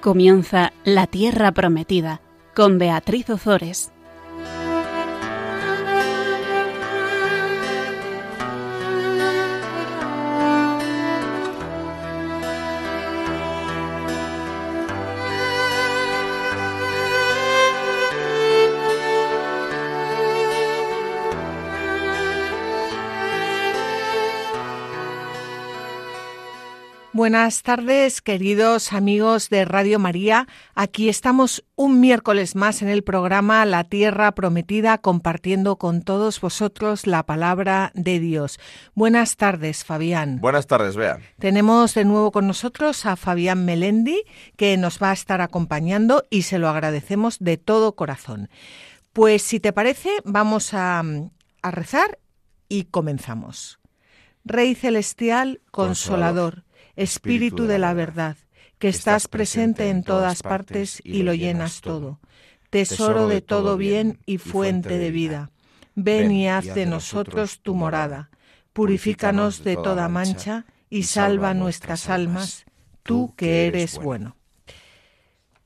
Comienza La Tierra Prometida con Beatriz Ozores. Buenas tardes, queridos amigos de Radio María. Aquí estamos un miércoles más en el programa La Tierra Prometida, compartiendo con todos vosotros la palabra de Dios. Buenas tardes, Fabián. Buenas tardes, Bea. Tenemos de nuevo con nosotros a Fabián Melendi, que nos va a estar acompañando y se lo agradecemos de todo corazón. Pues si te parece, vamos a, a rezar y comenzamos. Rey celestial, consolador. Espíritu de la verdad, que estás presente en todas partes y lo llenas todo. Tesoro de todo bien y fuente de vida. Ven y haz de nosotros tu morada. Purifícanos de toda mancha y salva nuestras almas, tú que eres bueno.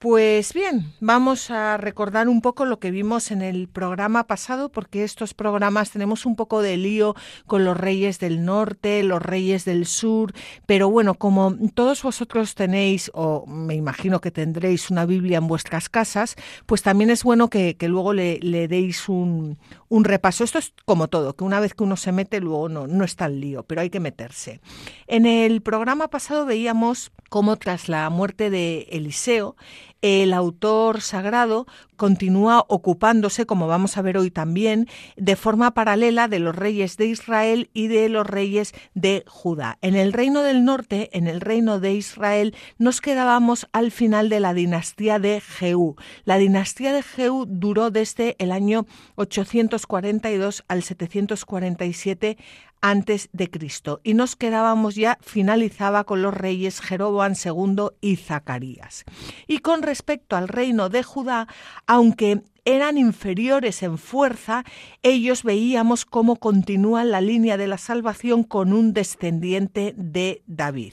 Pues bien, vamos a recordar un poco lo que vimos en el programa pasado, porque estos programas tenemos un poco de lío con los reyes del norte, los reyes del sur, pero bueno, como todos vosotros tenéis, o me imagino que tendréis una Biblia en vuestras casas, pues también es bueno que, luego le, deis un, un, repaso. Esto es como todo, que una vez que uno se mete, luego no, no está el lío, pero hay que meterse. En el programa pasado veíamos cómo tras la muerte de Eliseo, el autor sagrado continúa ocupándose, como vamos a ver hoy también, de forma paralela de los reyes de Israel y de los reyes de Judá. En el reino del norte, en el reino de Israel, nos quedábamos al final de la dinastía de Jehú. La dinastía de Jehú duró desde el año 842 al 747 antes de Cristo y nos quedábamos ya finalizaba con los reyes Jeroboam II y Zacarías. Y con respecto al reino de Judá, aunque eran inferiores en fuerza, ellos veíamos cómo continúa la línea de la salvación con un descendiente de David.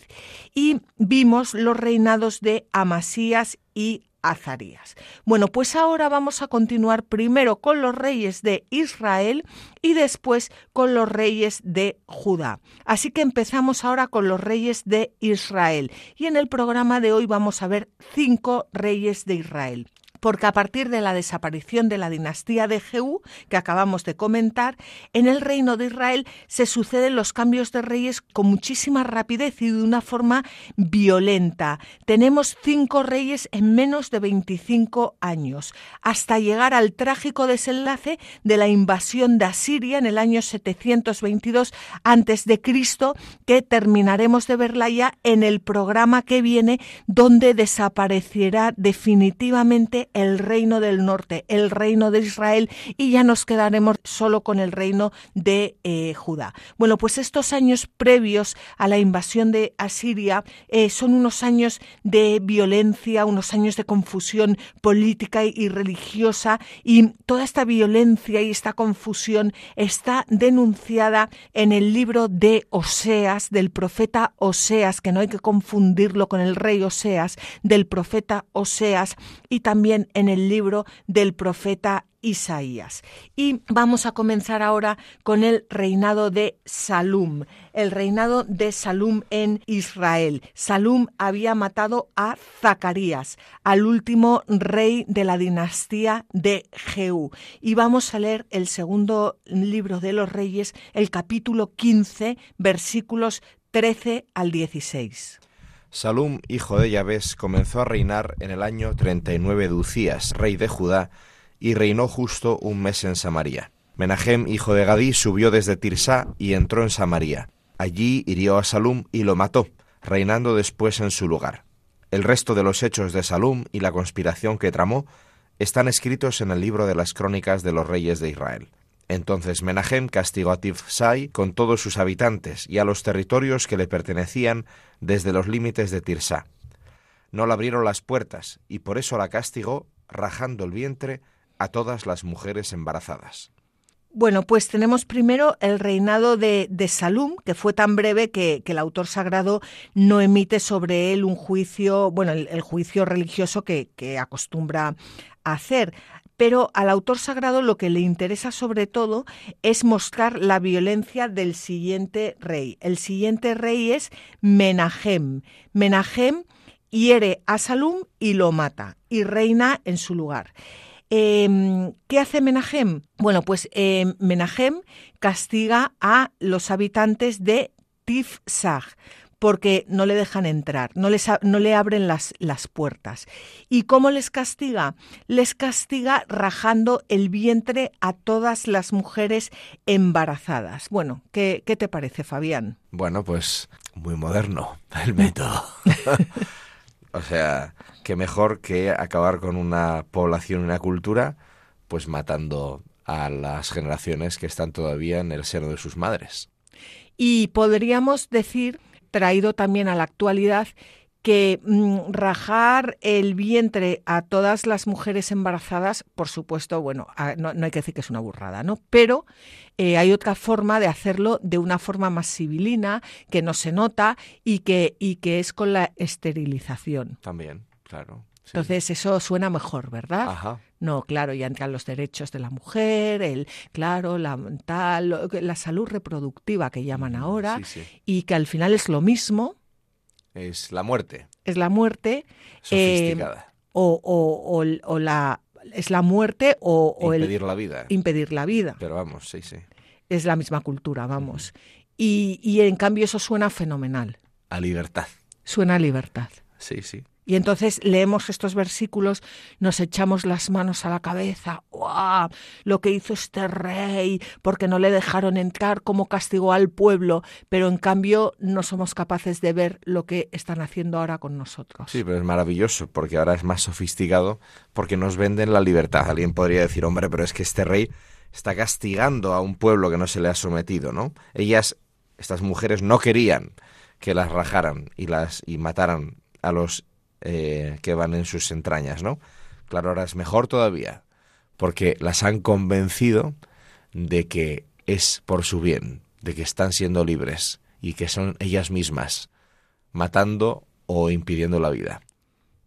Y vimos los reinados de Amasías y Bueno, pues ahora vamos a continuar primero con los reyes de Israel y después con los reyes de Judá. Así que empezamos ahora con los reyes de Israel. Y en el programa de hoy vamos a ver cinco reyes de Israel porque a partir de la desaparición de la dinastía de Jehú, que acabamos de comentar, en el reino de Israel se suceden los cambios de reyes con muchísima rapidez y de una forma violenta. Tenemos cinco reyes en menos de 25 años, hasta llegar al trágico desenlace de la invasión de Asiria en el año 722 antes de Cristo, que terminaremos de verla ya en el programa que viene, donde desaparecerá definitivamente el reino del norte, el reino de Israel, y ya nos quedaremos solo con el reino de eh, Judá. Bueno, pues estos años previos a la invasión de Asiria eh, son unos años de violencia, unos años de confusión política y religiosa, y toda esta violencia y esta confusión está denunciada en el libro de Oseas, del profeta Oseas, que no hay que confundirlo con el rey Oseas, del profeta Oseas, y también en el libro del profeta Isaías. Y vamos a comenzar ahora con el reinado de Salum, el reinado de Salum en Israel. Salum había matado a Zacarías, al último rey de la dinastía de Jehú. Y vamos a leer el segundo libro de los reyes, el capítulo 15, versículos 13 al 16. Salum, hijo de Yahvé, comenzó a reinar en el año 39 de Ucías, rey de Judá, y reinó justo un mes en Samaria. Menahem, hijo de Gadí, subió desde Tirsá y entró en Samaria. Allí hirió a Salum y lo mató, reinando después en su lugar. El resto de los hechos de Salum y la conspiración que tramó están escritos en el libro de las crónicas de los reyes de Israel. Entonces Menahem castigó a Tifsai con todos sus habitantes y a los territorios que le pertenecían desde los límites de Tirsá. No le abrieron las puertas y por eso la castigó rajando el vientre a todas las mujeres embarazadas. Bueno, pues tenemos primero el reinado de, de Salum, que fue tan breve que, el autor sagrado no emite sobre él un juicio, bueno, el, juicio religioso que, que acostumbra hacer pero al autor sagrado lo que le interesa sobre todo es mostrar la violencia del siguiente rey. El siguiente rey es Menahem. Menahem hiere a Salum y lo mata y reina en su lugar. Eh, ¿Qué hace Menahem? Bueno, pues eh, Menahem castiga a los habitantes de Tifsag porque no le dejan entrar, no, les, no le abren las, las, puertas. ¿Y cómo les castiga? Les castiga rajando el vientre a todas las mujeres embarazadas. Bueno, ¿qué, qué te parece, Fabián? Bueno, pues muy moderno el método. o sea, qué mejor que acabar con una población y una cultura, pues matando a las generaciones que están todavía en el seno de sus madres. Y podríamos decir traído también a la actualidad que mm, rajar el vientre a todas las mujeres embarazadas, por supuesto, bueno, a, no, no, hay que decir que es una burrada, ¿no? Pero eh, hay otra forma de hacerlo de una forma más civilina, que no se nota y que, y que es con la esterilización. También, claro. Sí. Entonces eso suena mejor, ¿verdad? Ajá. No, claro, ya entran los derechos de la mujer, el, claro, la tal, la salud reproductiva que llaman ahora, sí, sí. y que al final es lo mismo. Es la muerte. Es la muerte. Sofisticada. Eh, o, o, o, o, la es la muerte o, impedir el la vida. impedir la vida. Pero vamos, sí, sí. Es la misma cultura, vamos. Uh -huh. y, y en cambio eso suena fenomenal. A libertad. Suena a libertad. Sí, sí. Y entonces leemos estos versículos, nos echamos las manos a la cabeza, ¡Wow! Lo que hizo este rey, porque no le dejaron entrar, cómo castigó al pueblo, pero en cambio no somos capaces de ver lo que están haciendo ahora con nosotros. Sí, pero es maravilloso, porque ahora es más sofisticado, porque nos venden la libertad. Alguien podría decir, hombre, pero es que este rey está castigando a un pueblo que no se le ha sometido, ¿no? Ellas, estas mujeres, no querían que las rajaran y las y mataran a los eh, que van en sus entrañas, ¿no? Claro, ahora es mejor todavía, porque las han convencido de que es por su bien, de que están siendo libres y que son ellas mismas matando o impidiendo la vida.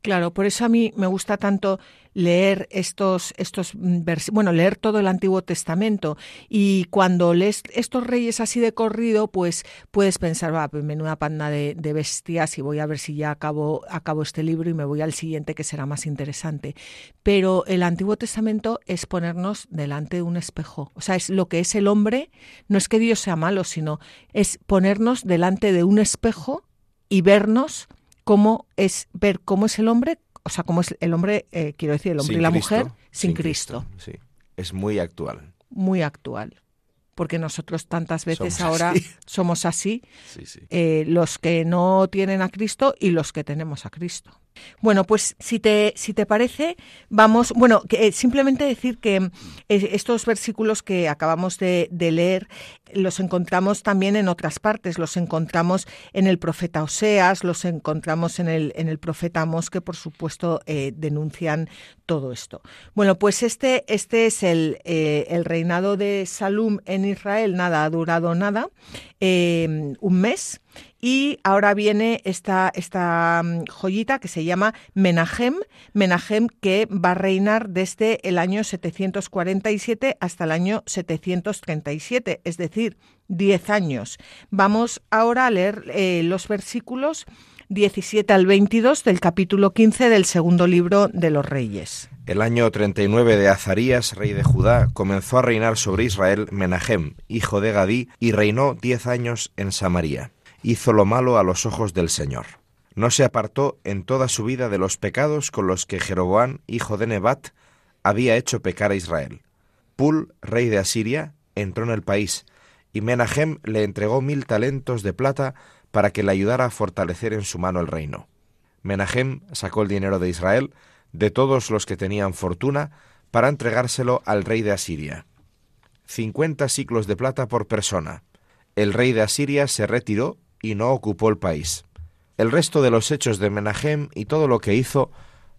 Claro, por eso a mí me gusta tanto leer estos, estos bueno, leer todo el Antiguo Testamento y cuando lees estos reyes así de corrido, pues puedes pensar, va, pues menuda panda de, de, bestias y voy a ver si ya acabo, acabo este libro y me voy al siguiente que será más interesante. Pero el Antiguo Testamento es ponernos delante de un espejo. O sea, es lo que es el hombre, no es que Dios sea malo, sino es ponernos delante de un espejo y vernos cómo es ver cómo es el hombre, o sea, cómo es el hombre, eh, quiero decir, el hombre sin y la Cristo, mujer sin, sin Cristo. Cristo. Sí, es muy actual. Muy actual. Porque nosotros tantas veces Somos ahora así. somos así, Sí, sí. eh, los que no tienen a Cristo y los que tenemos a Cristo. Bueno, pues si te, si te parece, vamos, bueno, que, eh, simplemente decir que eh, estos versículos que acabamos de, leer los encontramos también en otras partes, los encontramos en el profeta Oseas, los encontramos en el, en el profeta Amos, que por supuesto eh, denuncian todo esto. Bueno, pues este, este es el, eh, el reinado de Salum en Israel, nada, ha durado nada, un mes. Y ahora viene esta, esta mm, joyita que se llama Menahem, Menahem que va a reinar desde el año 747 hasta el año 737, es decir, 10 años. Vamos ahora a leer eh, los versículos 17 al 22 del capítulo 15 del segundo libro de los Reyes. El año 39 de Azarías, rey de Judá, comenzó a reinar sobre Israel Menahem, hijo de Gadí, y reinó diez años en Samaria hizo lo malo a los ojos del Señor. No se apartó en toda su vida de los pecados con los que Jeroboam, hijo de Nebat, había hecho pecar a Israel. Pul, rey de Asiria, entró en el país, y Menahem le entregó mil talentos de plata para que le ayudara a fortalecer en su mano el reino. Menahem sacó el dinero de Israel, de todos los que tenían fortuna, para entregárselo al rey de Asiria. Cincuenta ciclos de plata por persona. El rey de Asiria se retiró y no ocupó el país. El resto de los hechos de Menahem y todo lo que hizo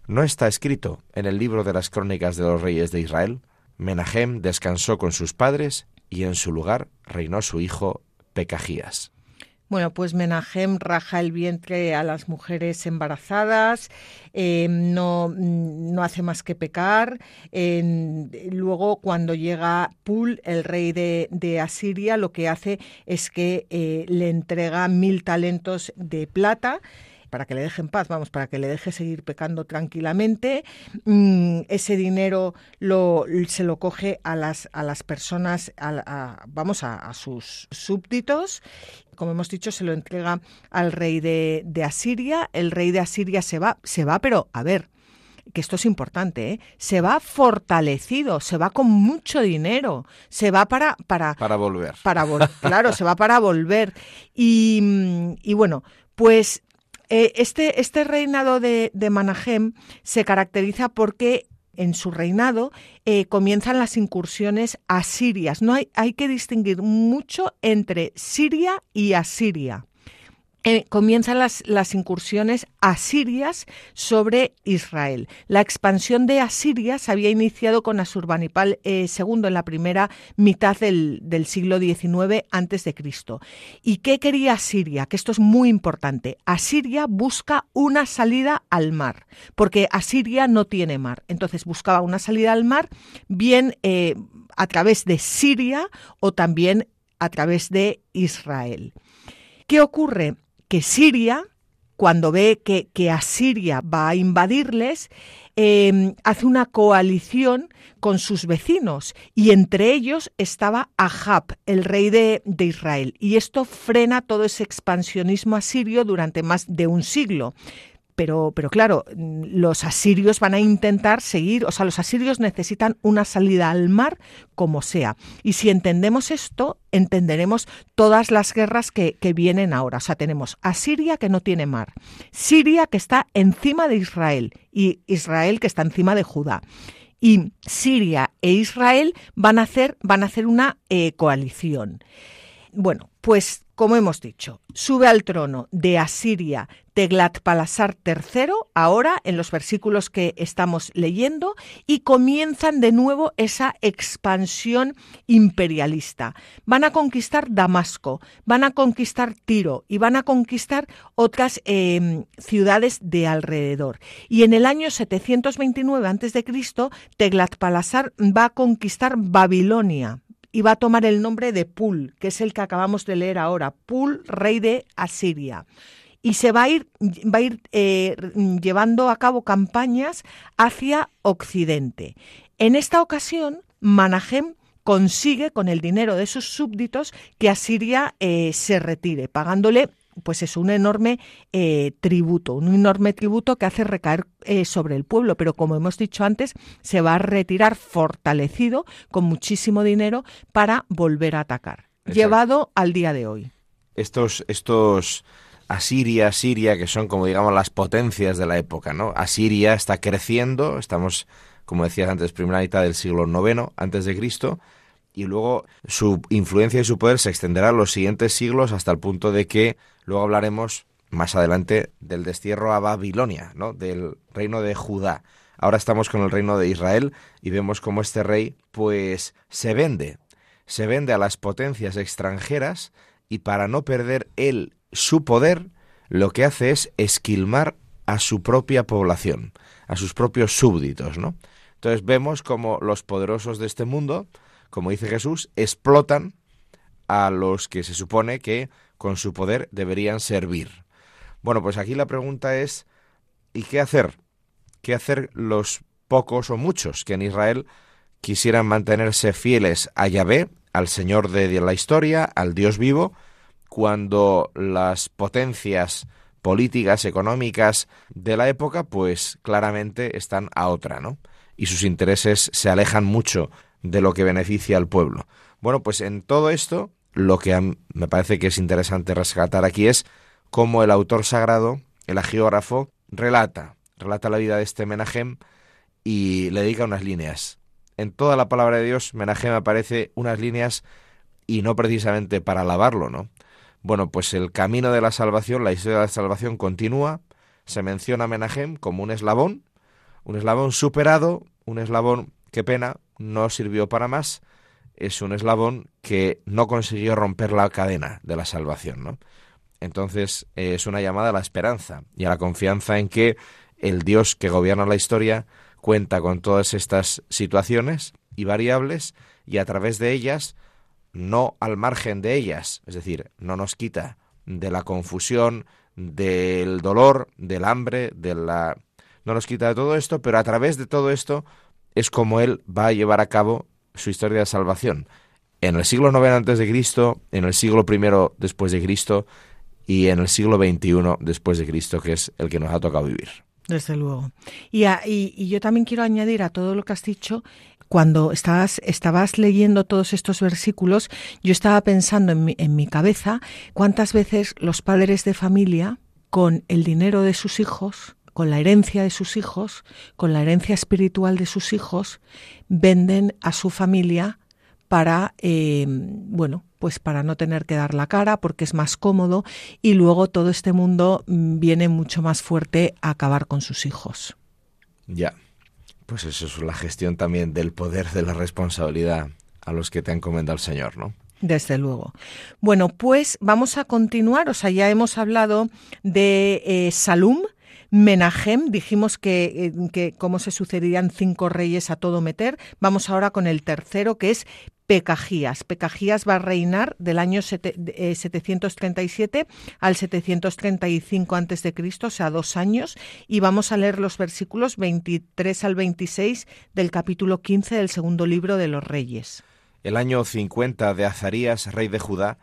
no está escrito en el libro de las crónicas de los reyes de Israel. Menahem descansó con sus padres y en su lugar reinó su hijo Pecajías. Bueno, pues Menahem raja el vientre a las mujeres embarazadas, eh, no, no, hace más que pecar. luego, cuando llega Pul, el rey de, Asiria, lo que hace es que eh, le entrega mil talentos de plata para que le deje en paz, vamos, para que le deje seguir pecando tranquilamente. Mm, ese dinero lo, se lo coge a las, a las personas, vamos, a, sus súbditos como hemos dicho, se lo entrega al rey de, Asiria. El rey de Asiria se va, se va, pero a ver, que esto es importante, ¿eh? se va fortalecido, se va con mucho dinero, se va para... Para, para volver. Para claro, se va para volver. Y, y bueno, pues eh, este, este, reinado de, de, Manahem se caracteriza porque en su reinado eh, comienzan las incursiones asirias. No hay, hay que distinguir mucho entre Siria y Asiria. Eh, comienzan las, las, incursiones asirias sobre Israel. La expansión de Asiria se había iniciado con Asurbanipal II en la primera mitad del, siglo XIX antes de Cristo. ¿Y qué quería Asiria? Que esto es muy importante. Asiria busca una salida al mar, porque Asiria no tiene mar. Entonces buscaba una salida al mar bien eh, a través de Siria o también a través de Israel. ¿Qué ocurre? Que Siria, cuando ve que, que Asiria va a invadirles, em, hace una coalición con sus vecinos y entre ellos estaba Ahab, el rey de, de, Israel. Y esto frena todo ese expansionismo asirio durante más de un siglo. Pero, pero claro, los asirios van a intentar seguir, o sea, los asirios necesitan una salida al mar como sea. Y si entendemos esto, entenderemos todas las guerras que, que vienen ahora. O sea, tenemos a Siria que no tiene mar, Siria que está encima de Israel y Israel que está encima de Judá y Siria e Israel van a hacer, van a hacer una eh, coalición. Bueno, pues como hemos dicho, sube al trono de Asiria Teglatpalasar III, ahora en los versículos que estamos leyendo, y comienzan de nuevo esa expansión imperialista. Van a conquistar Damasco, van a conquistar Tiro y van a conquistar otras em, ciudades de alrededor. Y en el año 729 a.C., Teglatpalasar va a conquistar Babilonia y va a tomar el nombre de Pul, que es el que acabamos de leer ahora, Pul, rey de Asiria. Y se va a ir, va a ir eh, llevando a cabo campañas hacia Occidente. En esta ocasión, Manahem consigue, con el dinero de sus súbditos, que Asiria eh, se retire, pagándole pues es un enorme eh, tributo, un enorme tributo que hace recaer eh, sobre el pueblo, pero como hemos dicho antes, se va a retirar fortalecido con muchísimo dinero para volver a atacar, llevado al día de hoy. Estos, estos Asiria, Siria, que son como digamos las potencias de la época, ¿no? Asiria está creciendo, estamos, como decías antes, primera mitad del siglo IX antes de Cristo, y luego su influencia y su poder se extenderá los siguientes siglos hasta el punto de que luego hablaremos más adelante del destierro a Babilonia, ¿no? del reino de Judá. Ahora estamos con el reino de Israel y vemos cómo este rey pues se vende, se vende a las potencias extranjeras y para no perder él su poder, lo que hace es esquilmar a su propia población, a sus propios súbditos, ¿no? Entonces vemos como los poderosos de este mundo como dice Jesús, explotan a los que se supone que con su poder deberían servir. Bueno, pues aquí la pregunta es, ¿y qué hacer? ¿Qué hacer los pocos o muchos que en Israel quisieran mantenerse fieles a Yahvé, al Señor de la historia, al Dios vivo, cuando las potencias políticas, económicas de la época, pues claramente están a otra, ¿no? Y sus intereses se alejan mucho de lo que beneficia al pueblo. Bueno, pues en todo esto, lo que me parece que es interesante rescatar aquí es cómo el autor sagrado, el agiógrafo, relata, relata la vida de este Menahem y le dedica unas líneas. En toda la palabra de Dios, Menahem aparece unas líneas y no precisamente para alabarlo, ¿no? Bueno, pues el camino de la salvación, la historia de la salvación continúa, se menciona a Menahem como un eslabón, un eslabón superado, un eslabón, qué pena, no sirvió para más, es un eslabón que no consiguió romper la cadena de la salvación, ¿no? Entonces eh, es una llamada a la esperanza y a la confianza en que el Dios que gobierna la historia cuenta con todas estas situaciones y variables y a través de ellas, no al margen de ellas, es decir, no nos quita de la confusión, del dolor, del hambre, de la... no nos quita de todo esto, pero a través de todo esto es como Él va a llevar a cabo su historia de salvación. En el siglo IX antes de Cristo, en el siglo I después de Cristo y en el siglo XXI después de Cristo, que es el que nos ha tocado vivir. Desde luego. Y, y, yo también quiero añadir a todo lo que has dicho, cuando estabas, estabas leyendo todos estos versículos, yo estaba pensando en mi, en mi cabeza cuántas veces los padres de familia, con el dinero de sus hijos, con la herencia de sus hijos, con la herencia espiritual de sus hijos, venden a su familia para, eh, bueno, pues para no tener que dar la cara, porque es más cómodo, y luego todo este mundo mm, viene mucho más fuerte a acabar con sus hijos. Ya, pues eso es la gestión también del poder de la responsabilidad a los que te encomendado el Señor, ¿no? Desde luego. Bueno, pues vamos a continuar. O sea, ya hemos hablado de eh, Salum, Menahem, dijimos que, eh, que cómo se sucederían cinco reyes a todo meter. Vamos ahora con el tercero, que es Pecajías. Pecajías va a reinar del año 737 eh, al 735 a.C., o sea, dos años, y vamos a leer los versículos 23 al 26 del capítulo 15 del segundo libro de los Reyes. El año 50 de Azarías, rey de Judá,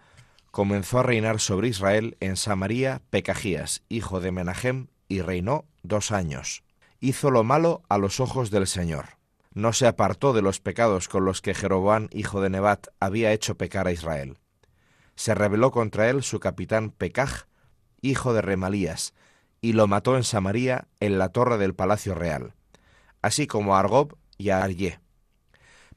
comenzó a reinar sobre Israel en Samaria Pecajías, hijo de Menahem, y reinó dos años. Hizo lo malo a los ojos del Señor. No se apartó de los pecados con los que Jeroboam, hijo de Nebat, había hecho pecar a Israel. Se rebeló contra él su capitán Pecaj, hijo de Remalías, y lo mató en Samaria, en la torre del palacio real, así como a Argob y a Aryé.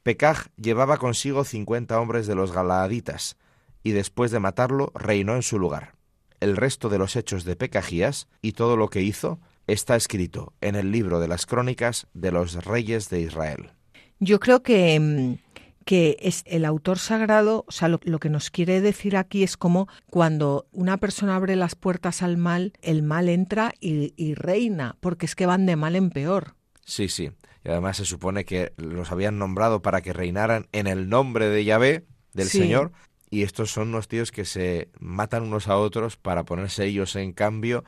Pecaj llevaba consigo cincuenta hombres de los Galaaditas, y después de matarlo reinó en su lugar el resto de los hechos de Pecajías y todo lo que hizo está escrito en el libro de las crónicas de los reyes de Israel. Yo creo que, mm, que es el autor sagrado, o sea, lo, que nos quiere decir aquí es como cuando una persona abre las puertas al mal, el mal entra y, reina, porque es que van de mal en peor. Sí, sí. Y además se supone que los habían nombrado para que reinaran en el nombre de Yahvé, del Señor, y estos son unos tíos que se matan unos a otros para ponerse ellos en cambio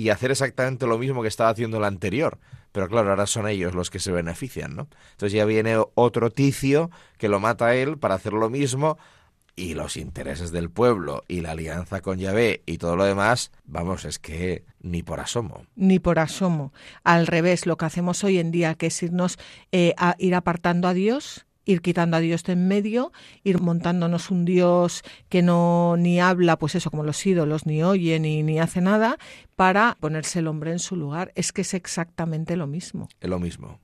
y hacer exactamente lo mismo que estaba haciendo el anterior. Pero claro, ahora son ellos los que se benefician, ¿no? Entonces ya viene otro ticio que lo mata a él para hacer lo mismo y los intereses del pueblo y la alianza con Yahvé y todo lo demás, vamos, es que ni por asomo. Ni por asomo. Al revés, lo que hacemos hoy en día, que es irnos eh, a ir apartando a Dios ir quitando a Dios de en medio, ir montándonos un Dios que no ni habla, pues eso, como los ídolos, ni oye ni, ni hace nada, para ponerse el hombre en su lugar. Es que es exactamente lo mismo. Es lo mismo.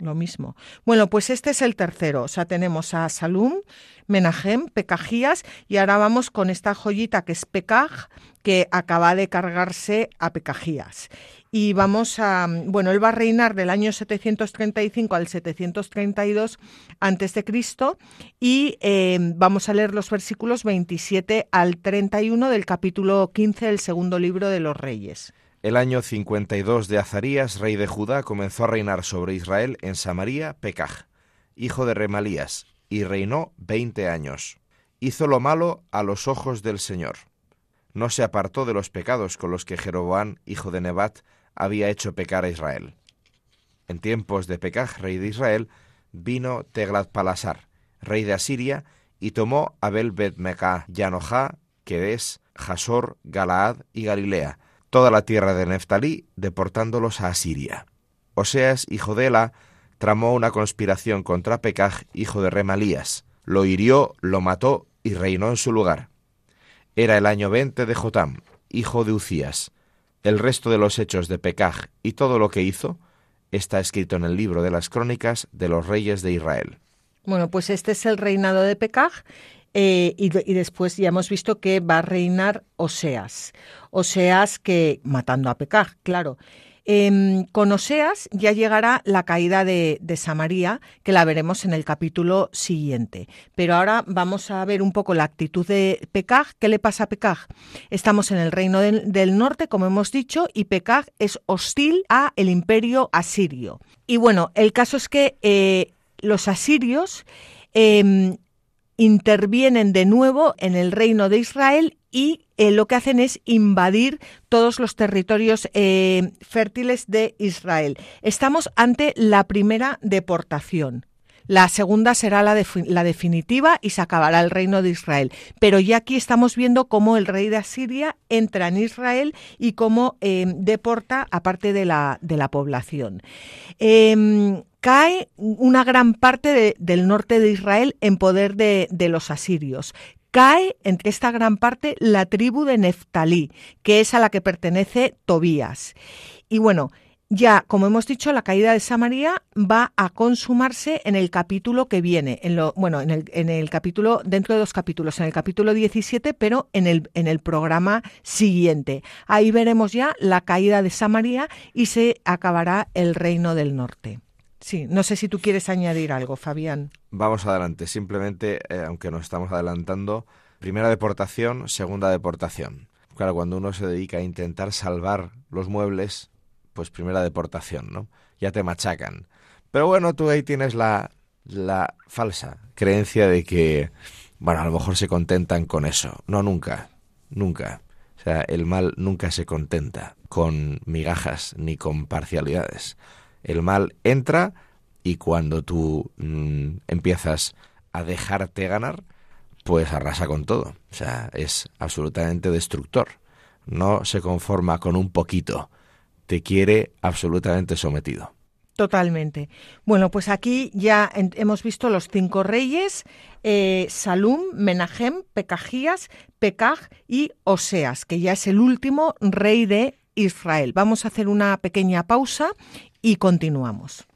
Lo mismo. Bueno, pues este es el tercero. O sea, tenemos a Salum, Menahem, Pecajías, y ahora vamos con esta joyita que es Pecaj, que acaba de cargarse a Pecajías y vamos a, bueno, él va a reinar del año 735 al 732 antes de Cristo y eh, vamos a leer los versículos 27 al 31 del capítulo 15 del segundo libro de los Reyes. El año 52 de Azarías, rey de Judá, comenzó a reinar sobre Israel en Samaria Pecaj, hijo de Remalías, y reinó veinte años. Hizo lo malo a los ojos del Señor. No se apartó de los pecados con los que Jeroboam, hijo de Nebat, había hecho pecar a Israel. En tiempos de Pecaj, rey de Israel, vino Teglat-Palasar, rey de Asiria, y tomó Abel bet Mecá, Yanojá, Kedes, Jasor, Galaad y Galilea, toda la tierra de Neftalí, deportándolos a Asiria. Oseas, hijo de Ela, tramó una conspiración contra Pecaj, hijo de Remalías, lo hirió, lo mató y reinó en su lugar. Era el año veinte de Jotam, hijo de Ucías, el resto de los hechos de Pecaj y todo lo que hizo está escrito en el libro de las crónicas de los reyes de Israel. Bueno, pues este es el reinado de Pecaj eh, y, después ya hemos visto que va a reinar Oseas. Oseas que, matando a Pecaj, claro. Em, con Oseas ya llegará la caída de, de, Samaria, que la veremos en el capítulo siguiente. Pero ahora vamos a ver un poco la actitud de Pekaj. ¿Qué le pasa a Pekaj? Estamos en el reino del, del norte, como hemos dicho, y Pekaj es hostil a el imperio asirio. Y bueno, el caso es que eh, los asirios eh, intervienen de nuevo en el reino de Israel y eh, lo que hacen es invadir todos los territorios eh, fértiles de Israel. Estamos ante la primera deportación. La segunda será la, de, la, definitiva y se acabará el reino de Israel. Pero ya aquí estamos viendo cómo el rey de Asiria entra en Israel y cómo eh, deporta a parte de la, población. Eh, cae una gran parte de, del norte de Israel en poder de, los asirios cae entre esta gran parte la tribu de Neftalí, que es a la que pertenece Tobías. Y bueno, ya, como hemos dicho, la caída de Samaria va a consumarse en el capítulo que viene, en lo, bueno, en el, en el, capítulo, dentro de dos capítulos, en el capítulo 17, pero en el, en el programa siguiente. Ahí veremos ya la caída de Samaria y se acabará el reino del norte. Sí, no sé si tú quieres añadir algo, Fabián. Vamos adelante, simplemente, eh, aunque nos estamos adelantando, primera deportación, segunda deportación. Claro, cuando uno se dedica a intentar salvar los muebles, pues primera deportación, ¿no? Ya te machacan. Pero bueno, tú ahí tienes la, la falsa creencia de que, bueno, a lo mejor se contentan con eso. No, nunca, nunca. O sea, el mal nunca se contenta con migajas ni con parcialidades. El mal entra y cuando tú mmm, empiezas a dejarte ganar, pues arrasa con todo. O sea, es absolutamente destructor. No se conforma con un poquito. Te quiere absolutamente sometido. Totalmente. Bueno, pues aquí ya hemos visto los cinco reyes, eh, Salum, Menahem, Pecajías, Pecaj y Oseas, que ya es el último rey de Israel. Vamos a hacer una pequeña pausa y continuamos.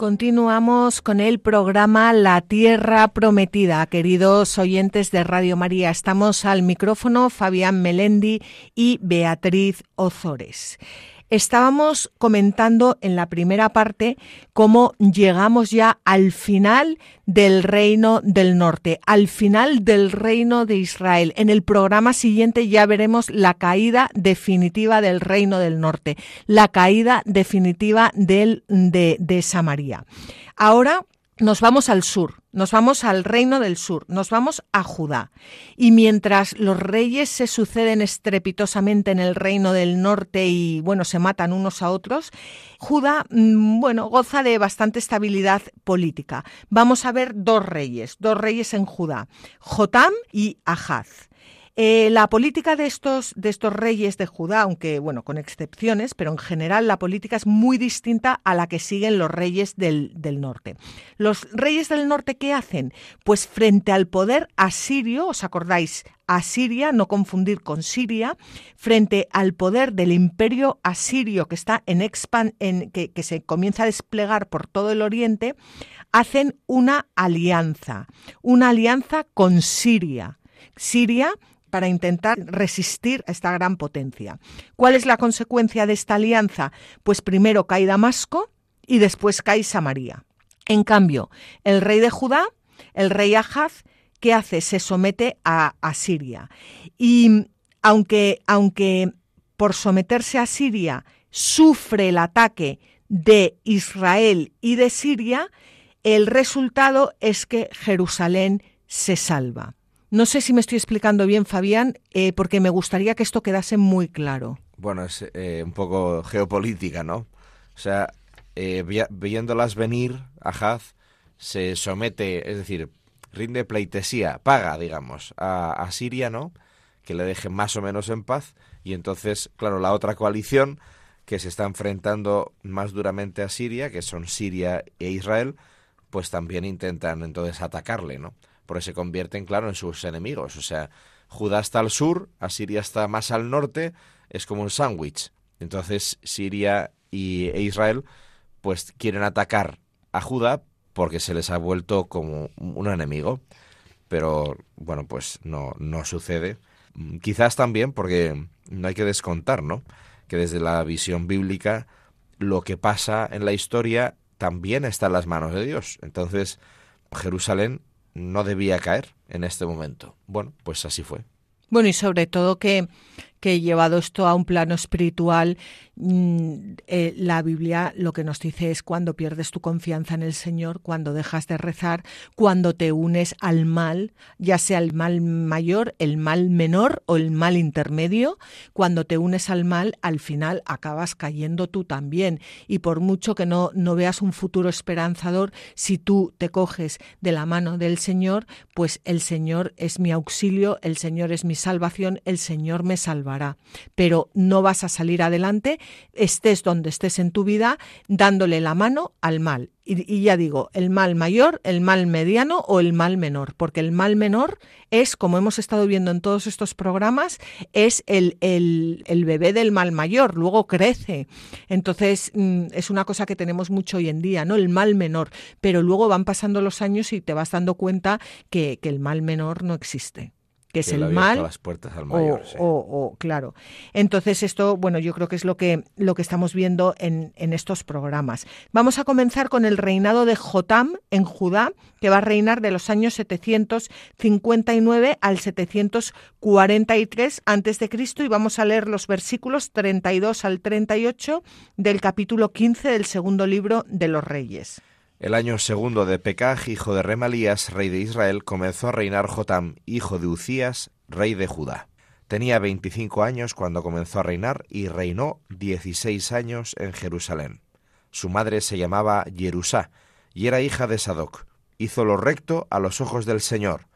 Continuamos con el programa La Tierra Prometida. Queridos oyentes de Radio María, estamos al micrófono Fabián Melendi y Beatriz Ozores. Estábamos comentando en la primera parte cómo llegamos ya al final del reino del norte, al final del reino de Israel. En el programa siguiente ya veremos la caída definitiva del reino del norte, la caída definitiva del, de, de Samaria. Ahora nos vamos al sur, nos vamos al reino del sur, nos vamos a Judá. Y mientras los reyes se suceden estrepitosamente en el reino del norte y, bueno, se matan unos a otros, Judá, mm, bueno, goza de bastante estabilidad política. Vamos a ver dos reyes, dos reyes en Judá, Jotam y Ahaz. Eh, la política de estos, de estos reyes de Judá, aunque bueno, con excepciones, pero en general la política es muy distinta a la que siguen los reyes del, del norte. Los reyes del norte, ¿qué hacen? Pues frente al poder asirio, ¿os acordáis? Asiria, no confundir con Siria, frente al poder del imperio asirio que está en, expan, en que, que se comienza a desplegar por todo el oriente, hacen una alianza, una alianza con Siria. Siria para intentar resistir a esta gran potencia. ¿Cuál es la consecuencia de esta alianza? Pues primero cae Damasco y después cae Samaria. En cambio, el rey de Judá, el rey Ahaz, ¿qué hace? Se somete a, Siria. Y aunque, aunque por someterse a Siria sufre el ataque de Israel y de Siria, el resultado es que Jerusalén se salva. No sé si me estoy explicando bien, Fabián, eh, porque me gustaría que esto quedase muy claro. Bueno, es eh, un poco geopolítica, ¿no? O sea, eh, viéndolas venir, Ahaz se somete, es decir, rinde pleitesía, paga, digamos, a Siria, ¿no? Que le deje más o menos en paz. Y entonces, claro, la otra coalición que se está enfrentando más duramente a Siria, que son Siria e Israel, pues también intentan entonces atacarle, ¿no? Porque se convierten, claro, en sus enemigos. O sea, Judá está al sur, Asiria está más al norte, es como un sándwich. Entonces, Siria y, e Israel, pues quieren atacar a Judá porque se les ha vuelto como un enemigo. Pero, bueno, pues no, no sucede. Quizás también porque no hay que descontar, ¿no? Que desde la visión bíblica lo que pasa en la historia también está en las manos de Dios. Entonces, Jerusalén no debía caer en este momento. Bueno, pues así fue. Bueno, y sobre todo que, que llevado esto a un plano espiritual, eh, la Biblia lo que nos dice es cuando pierdes tu confianza en el Señor, cuando dejas de rezar, cuando te unes al mal, ya sea el mal mayor, el mal menor o el mal intermedio, cuando te unes al mal, al final acabas cayendo tú también. Y por mucho que no, no veas un futuro esperanzador, si tú te coges de la mano del Señor, pues el Señor es mi auxilio, el Señor es mi salvación, el Señor me salvará. Pero no vas a salir adelante estés donde estés en tu vida, dándole la mano al mal. Y, ya digo, el mal mayor, el mal mediano o el mal menor, porque el mal menor es, como hemos estado viendo en todos estos programas, es el, el, bebé del mal mayor, luego crece. Entonces, mm, es una cosa que tenemos mucho hoy en día, ¿no? El mal menor, pero luego van pasando los años y te vas dando cuenta que, que el mal menor no existe que es el mal las puertas al mayor, o, claro. Entonces esto bueno yo creo que es lo que lo que estamos viendo en, en, estos programas. Vamos a comenzar con el reinado de Jotam en Judá que va a reinar de los años 759 al 743 antes de Cristo y vamos a leer los versículos 32 al 38 del capítulo 15 del segundo libro de los Reyes el año segundo de Pekaj, hijo de Remalías, rey de Israel, comenzó a reinar Jotam, hijo de Ucías, rey de Judá. Tenía veinticinco años cuando comenzó a reinar y reinó dieciséis años en Jerusalén. Su madre se llamaba Jerusá y era hija de Sadoc. Hizo lo recto a los ojos del Señor,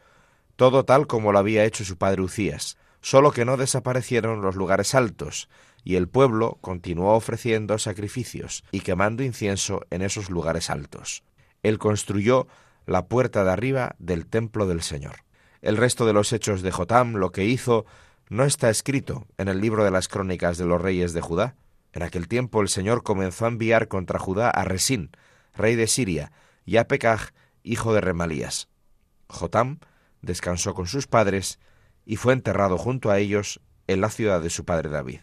todo tal como lo había hecho su padre Ucías, solo que no desaparecieron los lugares altos, y el pueblo continuó ofreciendo sacrificios y quemando incienso en esos lugares altos. Él construyó la puerta de arriba del templo del Señor. El resto de los hechos de Jotam, lo que hizo, no está escrito en el libro de las crónicas de los reyes de Judá. En aquel tiempo el Señor comenzó a enviar contra Judá a Resín, rey de Siria, y a Pekaj, hijo de Remalías. Jotam descansó con sus padres y fue enterrado junto a ellos en la ciudad de su padre David.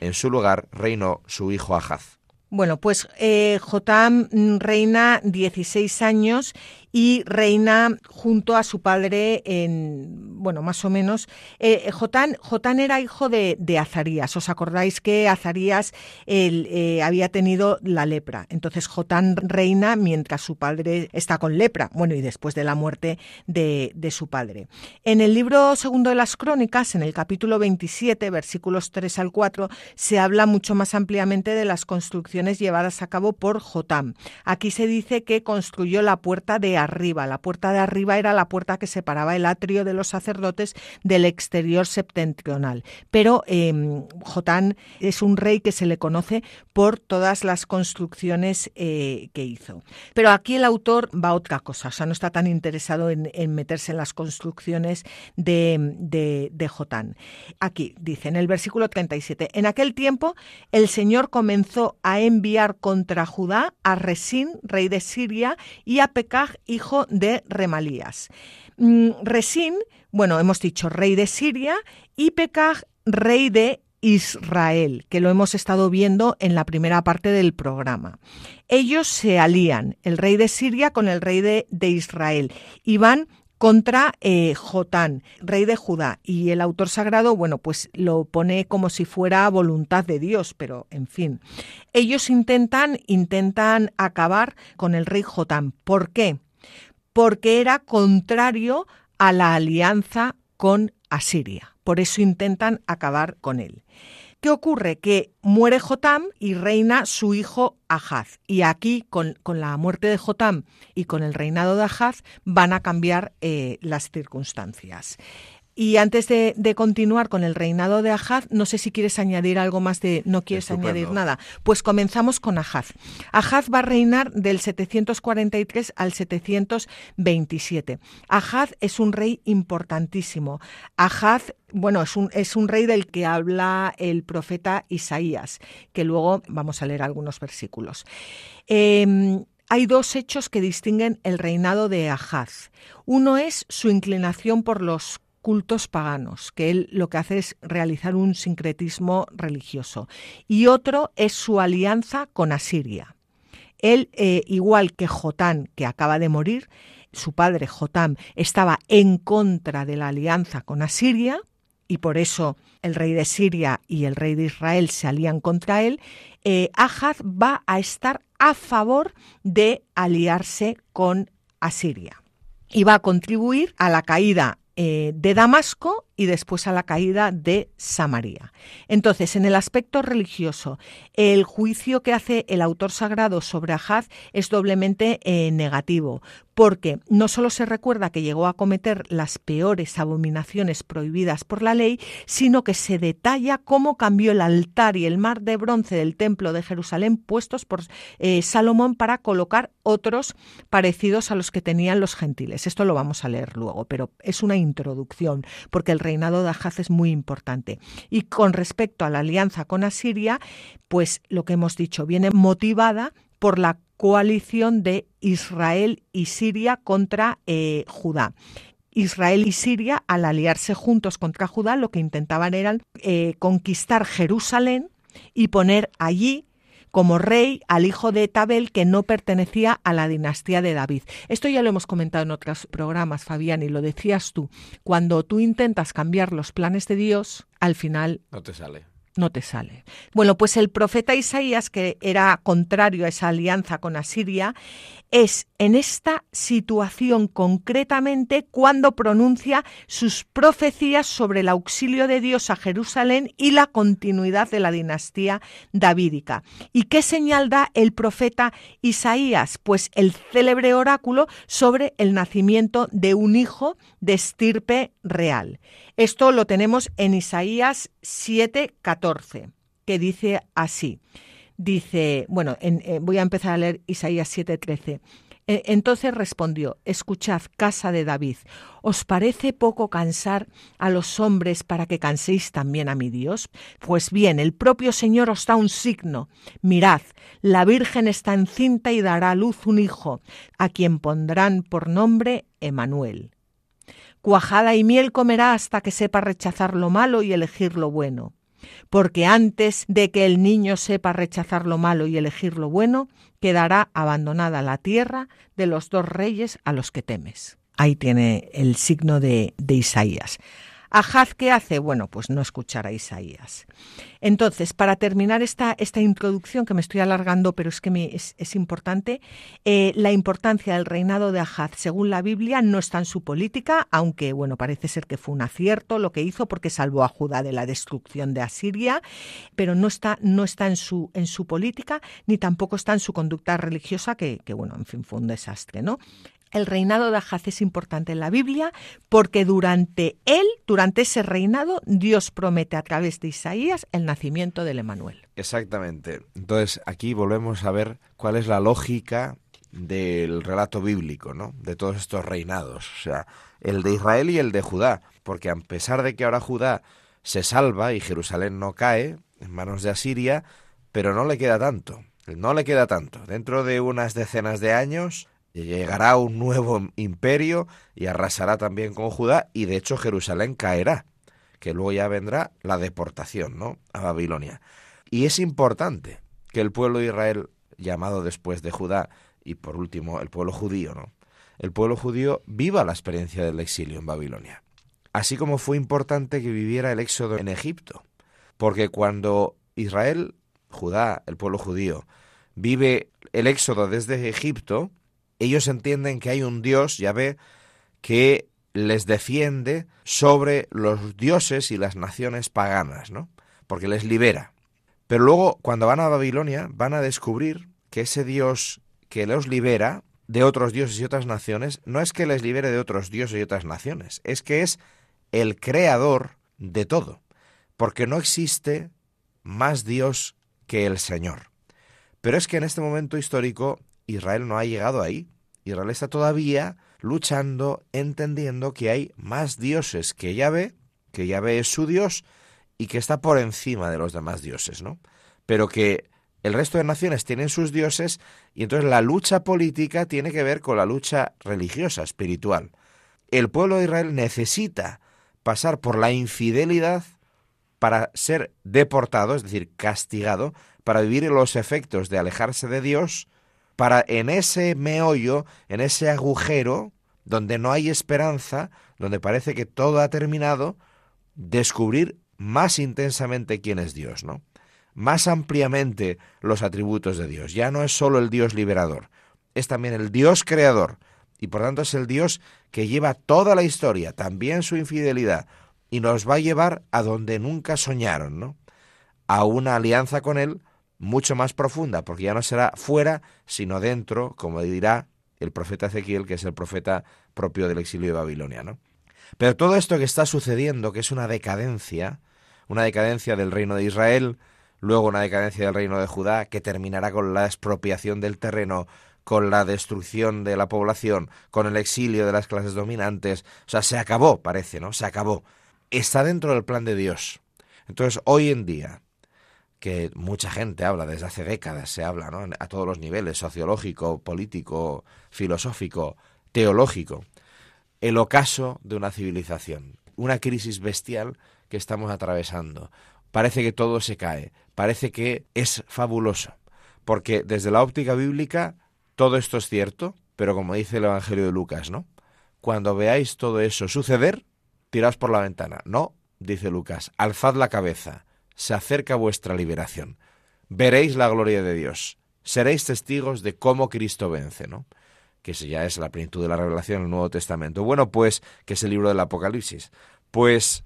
En su lugar reinó su hijo Ahaz. Bueno, pues eh, Jotam reina 16 años y reina junto a su padre en, bueno, más o menos. Eh, Jotán, era hijo de, Azarías. ¿Os acordáis que Azarías eh, había tenido la lepra? Entonces Jotán reina mientras su padre está con lepra, bueno, y después de la muerte de, de su padre. En el libro segundo de las crónicas, en el capítulo 27, versículos 3 al 4, se habla mucho más ampliamente de las construcciones llevadas a cabo por Jotam. Aquí se dice que construyó la puerta de arriba. La puerta de arriba era la puerta que separaba el atrio de los sacerdotes del exterior septentrional. Pero em, Jotán es un rey que se le conoce por todas las construcciones eh, que hizo. Pero aquí el autor va a otra cosa, o sea, no está tan interesado en, meterse en las construcciones de, de, de Jotán. Aquí dice en el versículo 37, en aquel tiempo el Señor comenzó a enviar contra Judá a Resín, rey de Siria, y a Pekaj, hijo de Remalías. Mm, Resín, bueno, hemos dicho rey de Siria y Pekaj, rey de Israel, que lo hemos estado viendo en la primera parte del programa. Ellos se alían, el rey de Siria con el rey de, Israel, y van contra eh, Jotán, rey de Judá. Y el autor sagrado, bueno, pues lo pone como si fuera voluntad de Dios, pero en fin. Ellos intentan, intentan acabar con el rey Jotán. ¿Por qué? Porque era contrario a la alianza con Asiria. Por eso intentan acabar con él. ¿Qué ocurre? Que muere Jotam y reina su hijo Ahaz. Y aquí, con, la muerte de Jotam y con el reinado de Ahaz, van a cambiar eh, las circunstancias. Y antes de, continuar con el reinado de Ahaz, no sé si quieres añadir algo más de... No quieres añadir nada. Pues comenzamos con Ahaz. Ahaz va a reinar del 743 al 727. Ahaz es un rey importantísimo. Ahaz bueno, es un, es un rey del que habla el profeta Isaías, que luego vamos a leer algunos versículos. Em, hay dos hechos que distinguen el reinado de Ahaz. Uno es su inclinación por los cultos paganos, que él lo que hace es realizar un sincretismo religioso. Y otro es su alianza con Asiria. Él, eh, igual que Jotán, que acaba de morir, su padre Jotam estaba en contra de la alianza con Asiria, y por eso el rey de Siria y el rey de Israel se alían contra él, eh, Ahaz va a estar a favor de aliarse con Asiria y va a contribuir a la caída eh, de Damasco y después a la caída de Samaria. Entonces, en el aspecto religioso, el juicio que hace el autor sagrado sobre Ahaz es doblemente eh, negativo, porque no solo se recuerda que llegó a cometer las peores abominaciones prohibidas por la ley, sino que se detalla cómo cambió el altar y el mar de bronce del templo de Jerusalén puestos por eh, Salomón para colocar otros parecidos a los que tenían los gentiles. Esto lo vamos a leer luego, pero es una introducción, porque el reinado de Ahaz es muy importante. Y con respecto a la alianza con Asiria, pues lo que hemos dicho, viene motivada por la coalición de Israel y Siria contra eh, Judá. Israel y Siria, al aliarse juntos contra Judá, lo que intentaban era eh, conquistar Jerusalén y poner allí como rey al hijo de Tabel que no pertenecía a la dinastía de David. Esto ya lo hemos comentado en otros programas, Fabián, y lo decías tú. Cuando tú intentas cambiar los planes de Dios, al final... No te sale no te sale. Bueno, pues el profeta Isaías, que era contrario a esa alianza con Asiria, es en esta situación concretamente cuando pronuncia sus profecías sobre el auxilio de Dios a Jerusalén y la continuidad de la dinastía davídica. ¿Y qué señal da el profeta Isaías? Pues el célebre oráculo sobre el nacimiento de un hijo de estirpe real. Esto lo tenemos en Isaías 7:14, que dice así. Dice, bueno, eh, voy a empezar a leer Isaías 7:13. E, entonces respondió, Escuchad, casa de David, ¿os parece poco cansar a los hombres para que canséis también a mi Dios? Pues bien, el propio Señor os da un signo. Mirad, la Virgen está encinta y dará a luz un hijo, a quien pondrán por nombre Emanuel. Cuajada y miel comerá hasta que sepa rechazar lo malo y elegir lo bueno porque antes de que el niño sepa rechazar lo malo y elegir lo bueno, quedará abandonada la tierra de los dos reyes a los que temes. Ahí tiene el signo de, de Isaías. Ahaz, ¿qué hace? Bueno, pues no escuchar a Isaías. Entonces, para terminar esta, esta introducción, que me estoy alargando, pero es que es, importante, eh, la importancia del reinado de Ahaz, según la Biblia, no está en su política, aunque, bueno, parece ser que fue un acierto lo que hizo porque salvó a Judá de la destrucción de Asiria, pero no está, no está en, su, en su política, ni tampoco está en su conducta religiosa, que, que bueno, en fin, fue un desastre, ¿no? El reinado de Ahaz es importante en la Biblia porque durante él, durante ese reinado, Dios promete a través de Isaías el nacimiento del Emanuel. Exactamente. Entonces, aquí volvemos a ver cuál es la lógica del relato bíblico, ¿no? De todos estos reinados, o sea, el de Israel y el de Judá, porque a pesar de que ahora Judá se salva y Jerusalén no cae en manos de Asiria, pero no le queda tanto, no le queda tanto. Dentro de unas decenas de años llegará un nuevo imperio y arrasará también con Judá y de hecho Jerusalén caerá, que luego ya vendrá la deportación, ¿no? a Babilonia. Y es importante que el pueblo de Israel llamado después de Judá y por último el pueblo judío, ¿no? El pueblo judío viva la experiencia del exilio en Babilonia. Así como fue importante que viviera el éxodo en Egipto, porque cuando Israel, Judá, el pueblo judío, vive el éxodo desde Egipto, ellos entienden que hay un Dios, ya ve, que les defiende sobre los dioses y las naciones paganas, ¿no? Porque les libera. Pero luego, cuando van a Babilonia, van a descubrir que ese Dios que los libera de otros dioses y otras naciones, no es que les libere de otros dioses y otras naciones, es que es el creador de todo, porque no existe más Dios que el Señor. Pero es que en este momento histórico Israel no ha llegado ahí. Israel está todavía luchando, entendiendo que hay más dioses que Yahvé, que Yahvé es su Dios y que está por encima de los demás dioses, ¿no? Pero que el resto de naciones tienen sus dioses y entonces la lucha política tiene que ver con la lucha religiosa, espiritual. El pueblo de Israel necesita pasar por la infidelidad para ser deportado, es decir, castigado, para vivir los efectos de alejarse de Dios para en ese meollo, en ese agujero, donde no hay esperanza, donde parece que todo ha terminado, descubrir más intensamente quién es Dios, ¿no? Más ampliamente los atributos de Dios. Ya no es solo el Dios liberador, es también el Dios creador, y por tanto es el Dios que lleva toda la historia, también su infidelidad, y nos va a llevar a donde nunca soñaron, ¿no? A una alianza con Él mucho más profunda, porque ya no será fuera, sino dentro, como dirá el profeta Ezequiel, que es el profeta propio del exilio de Babilonia. ¿no? Pero todo esto que está sucediendo, que es una decadencia, una decadencia del reino de Israel, luego una decadencia del reino de Judá, que terminará con la expropiación del terreno, con la destrucción de la población, con el exilio de las clases dominantes. O sea, se acabó, parece, ¿no? Se acabó. Está dentro del plan de Dios. Entonces, hoy en día, que mucha gente habla desde hace décadas, se habla ¿no? a todos los niveles, sociológico, político, filosófico, teológico, el ocaso de una civilización, una crisis bestial que estamos atravesando. Parece que todo se cae, parece que es fabuloso, porque desde la óptica bíblica todo esto es cierto, pero como dice el Evangelio de Lucas, ¿no? Cuando veáis todo eso suceder, tiraos por la ventana. No, dice Lucas, alzad la cabeza se acerca vuestra liberación. Veréis la gloria de Dios. Seréis testigos de cómo Cristo vence, ¿no? Que ya es la plenitud de la revelación en el Nuevo Testamento. Bueno, pues, que es el libro del Apocalipsis. Pues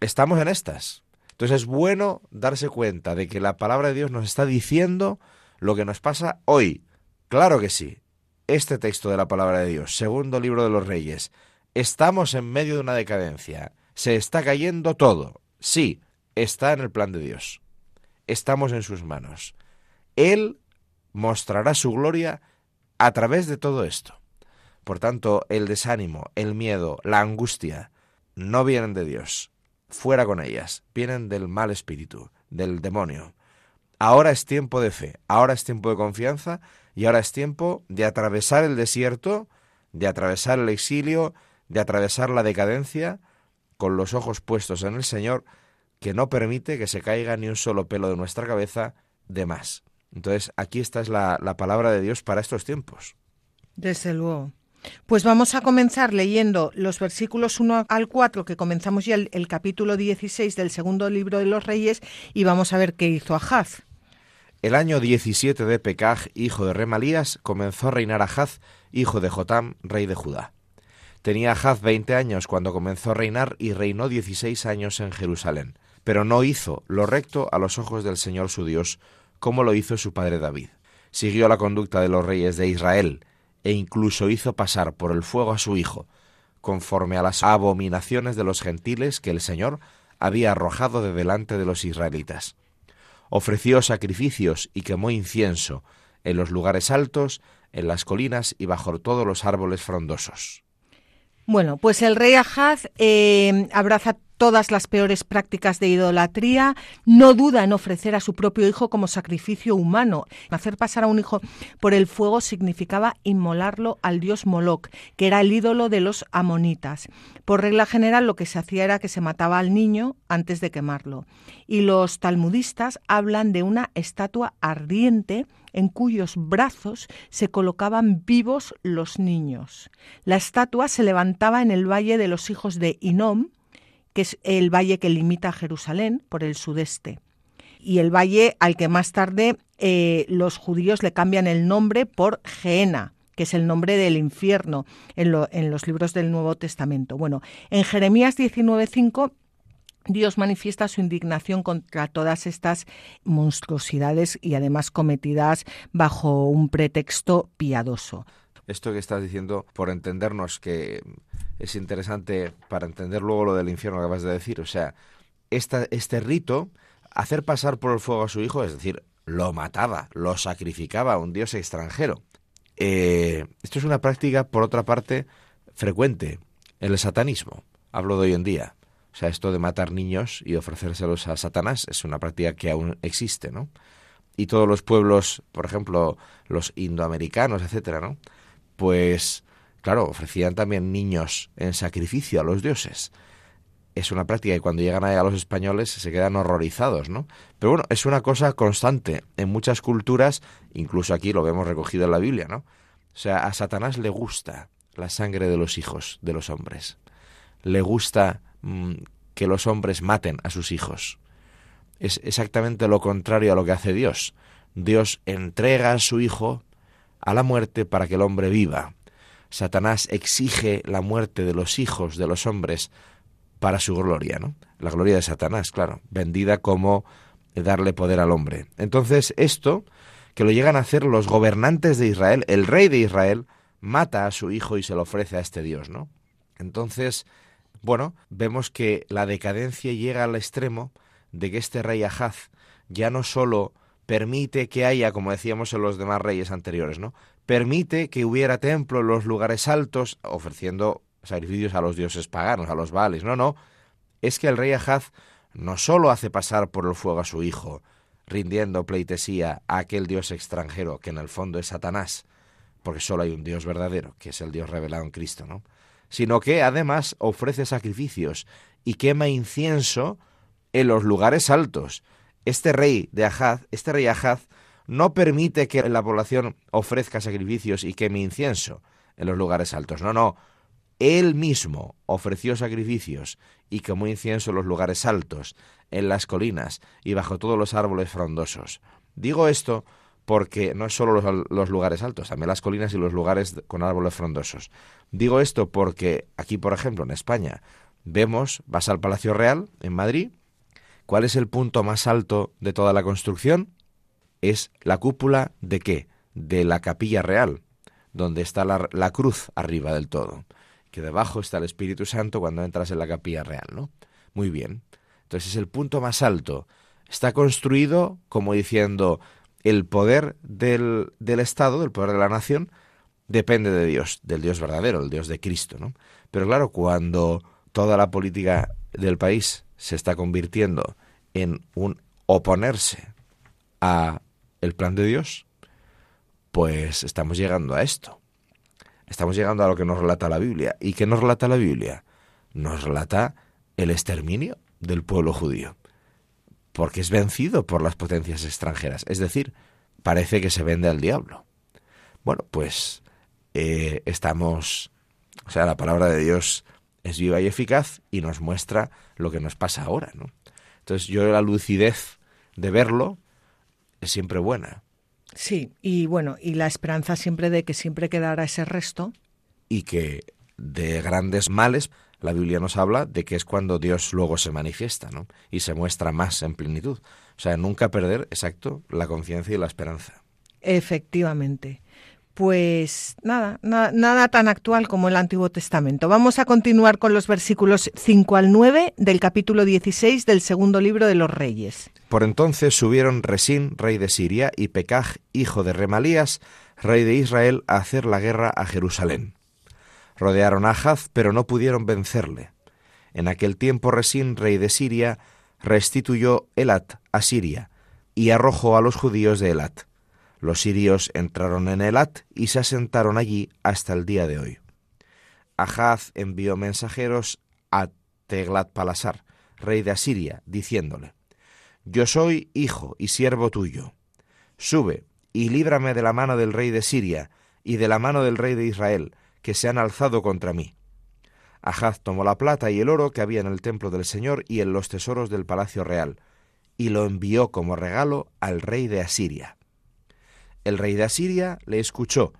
estamos en estas. Entonces es bueno darse cuenta de que la palabra de Dios nos está diciendo lo que nos pasa hoy. Claro que sí. Este texto de la palabra de Dios, segundo libro de los reyes, estamos en medio de una decadencia. Se está cayendo todo. Sí, está en el plan de Dios. Estamos en sus manos. Él mostrará su gloria a través de todo esto. Por tanto, el desánimo, el miedo, la angustia, no vienen de Dios. Fuera con ellas, vienen del mal espíritu, del demonio. Ahora es tiempo de fe, ahora es tiempo de confianza y ahora es tiempo de atravesar el desierto, de atravesar el exilio, de atravesar la decadencia con los ojos puestos en el Señor, que no permite que se caiga ni un solo pelo de nuestra cabeza de más. Entonces, aquí está es la, la palabra de Dios para estos tiempos. Desde luego. Pues vamos a comenzar leyendo los versículos 1 al 4, que comenzamos ya el, capítulo 16 del segundo libro de los Reyes, y vamos a ver qué hizo Ahaz. El año 17 de Pecaj, hijo de Remalías, comenzó a reinar Ahaz, hijo de Jotam, rey de Judá. Tenía Ahaz veinte años cuando comenzó a reinar y reinó dieciséis años en Jerusalén, pero no hizo lo recto a los ojos del Señor su Dios, como lo hizo su padre David. Siguió la conducta de los reyes de Israel, e incluso hizo pasar por el fuego a su hijo, conforme a las abominaciones de los gentiles que el Señor había arrojado de delante de los israelitas. Ofreció sacrificios y quemó incienso en los lugares altos, en las colinas y bajo todos los árboles frondosos. Bueno, pues el rey Ahaz eh, abraza todas las peores prácticas de idolatría, no duda en ofrecer a su propio hijo como sacrificio humano. Hacer pasar a un hijo por el fuego significaba inmolarlo al dios Moloch, que era el ídolo de los amonitas. Por regla general lo que se hacía era que se mataba al niño antes de quemarlo. Y los talmudistas hablan de una estatua ardiente en cuyos brazos se colocaban vivos los niños. La estatua se levantaba en el valle de los hijos de Inom, que es el valle que limita a Jerusalén por el sudeste. Y el valle al que más tarde eh, los judíos le cambian el nombre por Geena, que es el nombre del infierno en, en los libros del Nuevo Testamento. Bueno, en Jeremías 19.5 Dios manifiesta su indignación contra todas estas monstruosidades y además cometidas bajo un pretexto piadoso esto que estás diciendo, por entendernos que es interesante para entender luego lo del infierno que acabas de decir. O sea, esta, este rito, hacer pasar por el fuego a su hijo, es decir, lo mataba, lo sacrificaba a un dios extranjero. Eh, esto es una práctica, por otra parte, frecuente en el satanismo. Hablo de hoy en día. O sea, esto de matar niños y ofrecérselos a Satanás es una práctica que aún existe, ¿no? Y todos los pueblos, por ejemplo, los indoamericanos, etcétera, ¿no? Pues claro, ofrecían también niños en sacrificio a los dioses. Es una práctica y cuando llegan a los españoles se quedan horrorizados, ¿no? Pero bueno, es una cosa constante en muchas culturas, incluso aquí lo vemos recogido en la Biblia, ¿no? O sea, a Satanás le gusta la sangre de los hijos de los hombres. Le gusta mm, que los hombres maten a sus hijos. Es exactamente lo contrario a lo que hace Dios. Dios entrega a su hijo a la muerte para que el hombre viva. Satanás exige la muerte de los hijos de los hombres para su gloria, ¿no? La gloria de Satanás, claro, vendida como darle poder al hombre. Entonces, esto, que lo llegan a hacer los gobernantes de Israel, el rey de Israel, mata a su hijo y se lo ofrece a este Dios, ¿no? Entonces, bueno, vemos que la decadencia llega al extremo de que este rey Ahaz ya no solo permite que haya, como decíamos en los demás reyes anteriores, ¿no? Permite que hubiera templo en los lugares altos, ofreciendo sacrificios a los dioses paganos, a los vales. No, no. Es que el rey Ahaz no solo hace pasar por el fuego a su hijo, rindiendo pleitesía a aquel dios extranjero, que en el fondo es Satanás, porque solo hay un dios verdadero, que es el dios revelado en Cristo, ¿no? Sino que además ofrece sacrificios y quema incienso en los lugares altos, este rey de Ahaz, este rey Ahaz, no permite que la población ofrezca sacrificios y queme incienso en los lugares altos. No, no. Él mismo ofreció sacrificios y quemó incienso en los lugares altos, en las colinas y bajo todos los árboles frondosos. Digo esto porque no es solo los, los, lugares altos, también las colinas y los lugares con árboles frondosos. Digo esto porque aquí, por ejemplo, en España, vemos, vas al Palacio Real, en Madrid, ¿Cuál es el punto más alto de toda la construcción? Es la cúpula de qué? De la capilla real, donde está la, cruz arriba del todo, que debajo está el Espíritu Santo cuando entras en la capilla real, ¿no? Muy bien. Entonces es el punto más alto. Está construido como diciendo el poder del, del Estado, del poder de la nación, depende de Dios, del Dios verdadero, el Dios de Cristo, ¿no? Pero claro, cuando toda la política del país se está convirtiendo en un oponerse a el plan de Dios, pues estamos llegando a esto. Estamos llegando a lo que nos relata la Biblia. ¿Y qué nos relata la Biblia? Nos relata el exterminio del pueblo judío, porque es vencido por las potencias extranjeras. Es decir, parece que se vende al diablo. Bueno, pues eh, estamos, o sea, la palabra de Dios es viva y eficaz y nos muestra lo que nos pasa ahora, ¿no? Entonces yo la lucidez de verlo es siempre buena. Sí, y bueno, y la esperanza siempre de que siempre quedará ese resto. Y que de grandes males la Biblia nos habla de que es cuando Dios luego se manifiesta, ¿no? Y se muestra más en plenitud. O sea, nunca perder, exacto, la conciencia y la esperanza. Efectivamente pues nada, nada tan actual como el Antiguo Testamento. Vamos a continuar con los versículos 5 al 9 del capítulo 16 del segundo libro de los Reyes. Por entonces subieron Resín, rey de Siria, y Pecaj, hijo de Remalías, rey de Israel, a hacer la guerra a Jerusalén. Rodearon a Haz, pero no pudieron vencerle. En aquel tiempo Resín, rey de Siria, restituyó Elat a Siria, y arrojó a los judíos de Elat los sirios entraron en Elat y se asentaron allí hasta el día de hoy. Ahaz envió mensajeros a Teglat Palasar, rey de Asiria, diciéndole, Yo soy hijo y siervo tuyo. Sube y líbrame de la mano del rey de Siria y de la mano del rey de Israel, que se han alzado contra mí. Ahaz tomó la plata y el oro que había en el templo del Señor y en los tesoros del palacio real, y lo envió como regalo al rey de Asiria. El rey de Asiria le escuchó,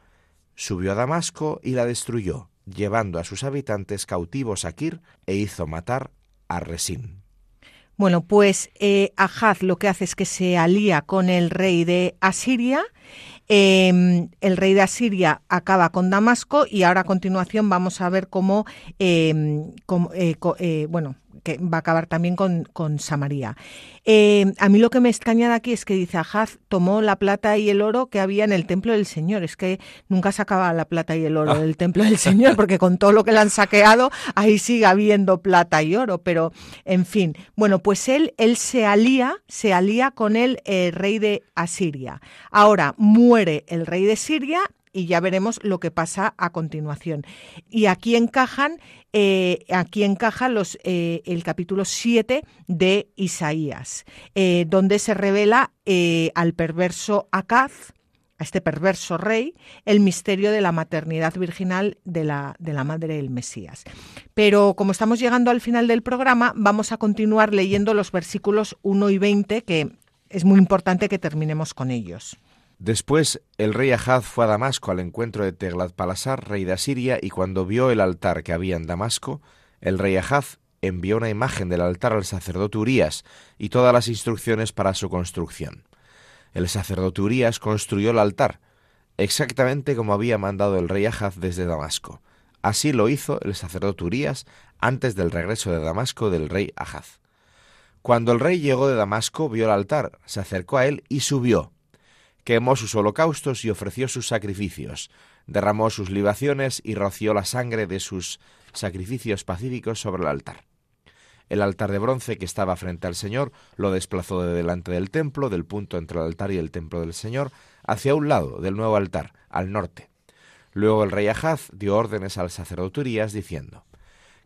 subió a Damasco y la destruyó, llevando a sus habitantes cautivos a Kir e hizo matar a Resín. Bueno, pues eh, lo que hace es que se alía con el rey de Asiria. Em, el rey de Asiria acaba con Damasco y ahora a continuación vamos a ver cómo, em, eh, eh, bueno, que va a acabar también con, Samaria. Eh, a mí lo que me extraña de aquí es que dice, Ahaz tomó la plata y el oro que había en el templo del Señor. Es que nunca sacaba la plata y el oro ah. del templo del Señor, porque con todo lo que le han saqueado, ahí sigue habiendo plata y oro. Pero, en fin, bueno, pues él, él se alía, se alía con el eh, rey de Asiria. Ahora muere el rey de Siria y ya veremos lo que pasa a continuación. Y aquí encajan, eh, aquí encaja eh, el capítulo 7 de Isaías, eh, donde se revela al perverso Acaz, a este perverso rey, el misterio de la maternidad virginal de la, de la madre del Mesías. Pero como estamos llegando al final del programa, vamos a continuar leyendo los versículos 1 y 20, que es muy importante que terminemos con ellos. Después el rey Ahaz fue a Damasco al encuentro de Teglat-Palasar, rey de Asiria, y cuando vio el altar que había en Damasco, el rey Ahaz envió una imagen del altar al sacerdote Urías y todas las instrucciones para su construcción. El sacerdote Urías construyó el altar, exactamente como había mandado el rey Ahaz desde Damasco. Así lo hizo el sacerdote Urías antes del regreso de Damasco del rey Ahaz. Cuando el rey llegó de Damasco, vio el altar, se acercó a él y subió quemó sus holocaustos y ofreció sus sacrificios, derramó sus libaciones y roció la sangre de sus sacrificios pacíficos sobre el altar. El altar de bronce que estaba frente al Señor lo desplazó de delante del templo, del punto entre el altar y el templo del Señor, hacia un lado del nuevo altar, al norte. Luego el rey Ahaz dio órdenes al sacerdote Urias, diciendo,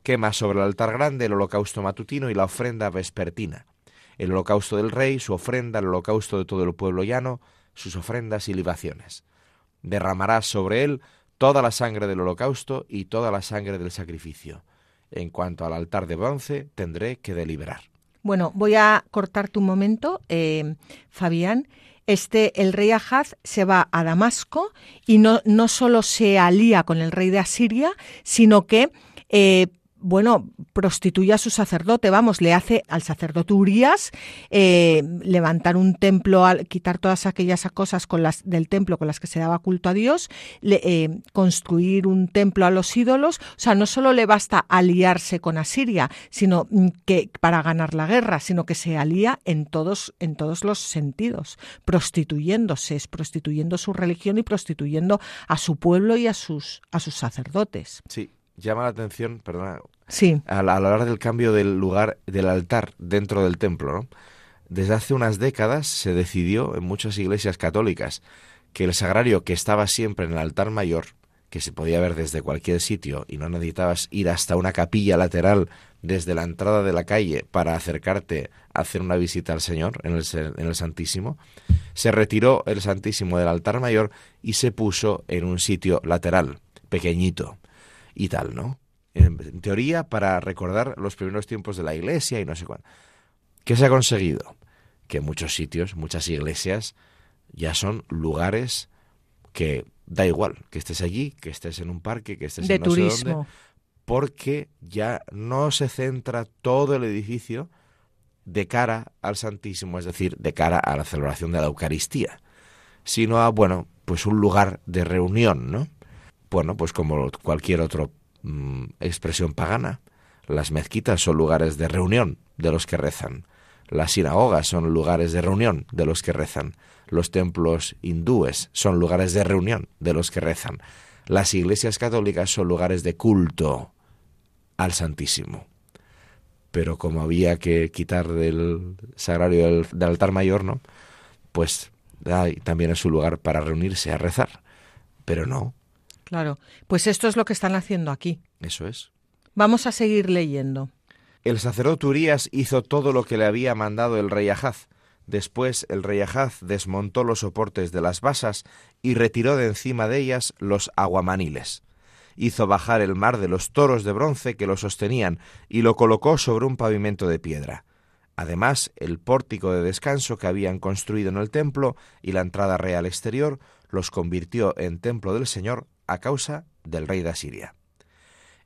Quema sobre el altar grande el holocausto matutino y la ofrenda vespertina, el holocausto del rey, su ofrenda, el holocausto de todo el pueblo llano, sus ofrendas y libaciones. Derramarás sobre él toda la sangre del holocausto y toda la sangre del sacrificio. En cuanto al altar de bronce, tendré que deliberar. Bueno, voy a cortarte un momento, eh, Fabián. Este, el rey Ahaz se va a Damasco y no, no solo se alía con el rey de Asiria, sino que eh, bueno, prostituye a su sacerdote, vamos, le hace al sacerdote Urias eh, levantar un templo, quitar todas aquellas cosas con las, del templo con las que se daba culto a Dios, eh, construir un templo a los ídolos. O sea, no solo le basta aliarse con Asiria, sino mm, que para ganar la guerra, sino que se alía en todos, en todos los sentidos, prostituyéndose, es prostituyendo su religión y prostituyendo a su pueblo y a sus, a sus sacerdotes. Sí, llama la atención, perdona, sí. a, la, hora del cambio del lugar del altar dentro del templo, ¿no? Desde hace unas décadas se decidió en muchas iglesias católicas que el sagrario que estaba siempre en el altar mayor, que se podía ver desde cualquier sitio y no necesitabas ir hasta una capilla lateral desde la entrada de la calle para acercarte a hacer una visita al Señor en el, en el Santísimo, se retiró el Santísimo del altar mayor y se puso en un sitio lateral, pequeñito, y tal, ¿no? En, teoría para recordar los primeros tiempos de la iglesia y no sé cuándo. ¿Qué se ha conseguido? Que muchos sitios, muchas iglesias, ya son lugares que da igual que estés allí, que estés en un parque, que estés de en no turismo. sé dónde, porque ya no se centra todo el edificio de cara al Santísimo, es decir, de cara a la celebración de la Eucaristía, sino a, bueno, pues un lugar de reunión, ¿no? Bueno, pues como cualquier otra mm, expresión pagana, las mezquitas son lugares de reunión de los que rezan. Las sinagogas son lugares de reunión de los que rezan. Los templos hindúes son lugares de reunión de los que rezan. Las iglesias católicas son lugares de culto al Santísimo. Pero como había que quitar del sagrario del, altar mayor, ¿no? Pues también es un lugar para reunirse a rezar. Pero no, Claro, pues esto es lo que están haciendo aquí. Eso es. Vamos a seguir leyendo. El sacerdote Urias hizo todo lo que le había mandado el rey Ahaz. Después el rey Ahaz desmontó los soportes de las basas y retiró de encima de ellas los aguamaniles. Hizo bajar el mar de los toros de bronce que lo sostenían y lo colocó sobre un pavimento de piedra. Además, el pórtico de descanso que habían construido en el templo y la entrada real exterior los convirtió en templo del Señor a causa del rey de Asiria.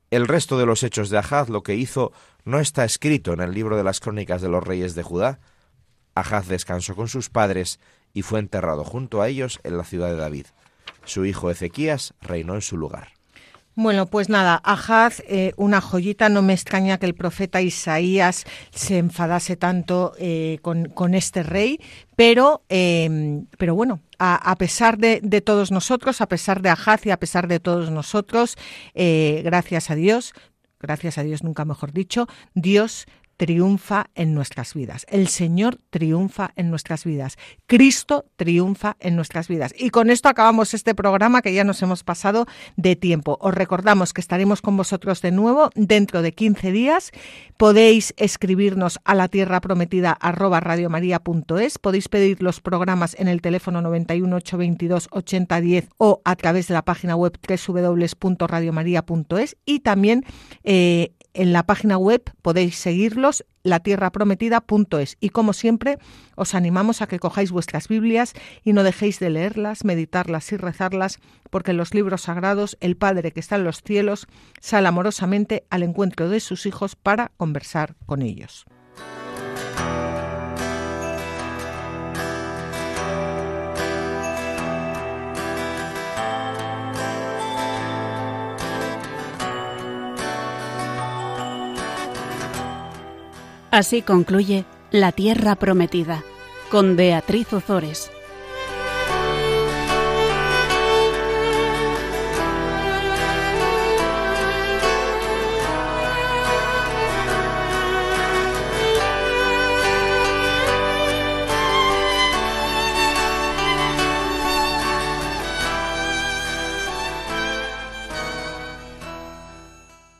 El resto de los hechos de Ahaz, lo que hizo, no está escrito en el libro de las crónicas de los reyes de Judá. Ahaz descansó con sus padres y fue enterrado junto a ellos en la ciudad de David. Su hijo Ezequías reinó en su lugar. Bueno, pues nada, Ahaz, eh, una joyita, no me extraña que el profeta Isaías se enfadase tanto eh, con, con, este rey, pero, eh, pero bueno, a, pesar de, todos nosotros, a pesar de Ahaz y a pesar de todos nosotros, gracias a Dios, gracias a Dios nunca mejor dicho, Dios triunfa en nuestras vidas. El Señor triunfa en nuestras vidas. Cristo triunfa en nuestras vidas. Y con esto acabamos este programa que ya nos hemos pasado de tiempo. Os recordamos que estaremos con vosotros de nuevo dentro de 15 días. Podéis escribirnos a la tierra prometida arroba radiomaria.es. Podéis pedir los programas en el teléfono 91 822 8010 o a través de la página web www.radiomaria.es y también eh, en la página web podéis seguirlos latierraprometida.es y como siempre os animamos a que cojáis vuestras Biblias y no dejéis de leerlas, meditarlas y rezarlas porque en los libros sagrados el Padre que está en los cielos sale amorosamente al encuentro de sus hijos para conversar con ellos. Así concluye La Tierra Prometida con Beatriz Ozores.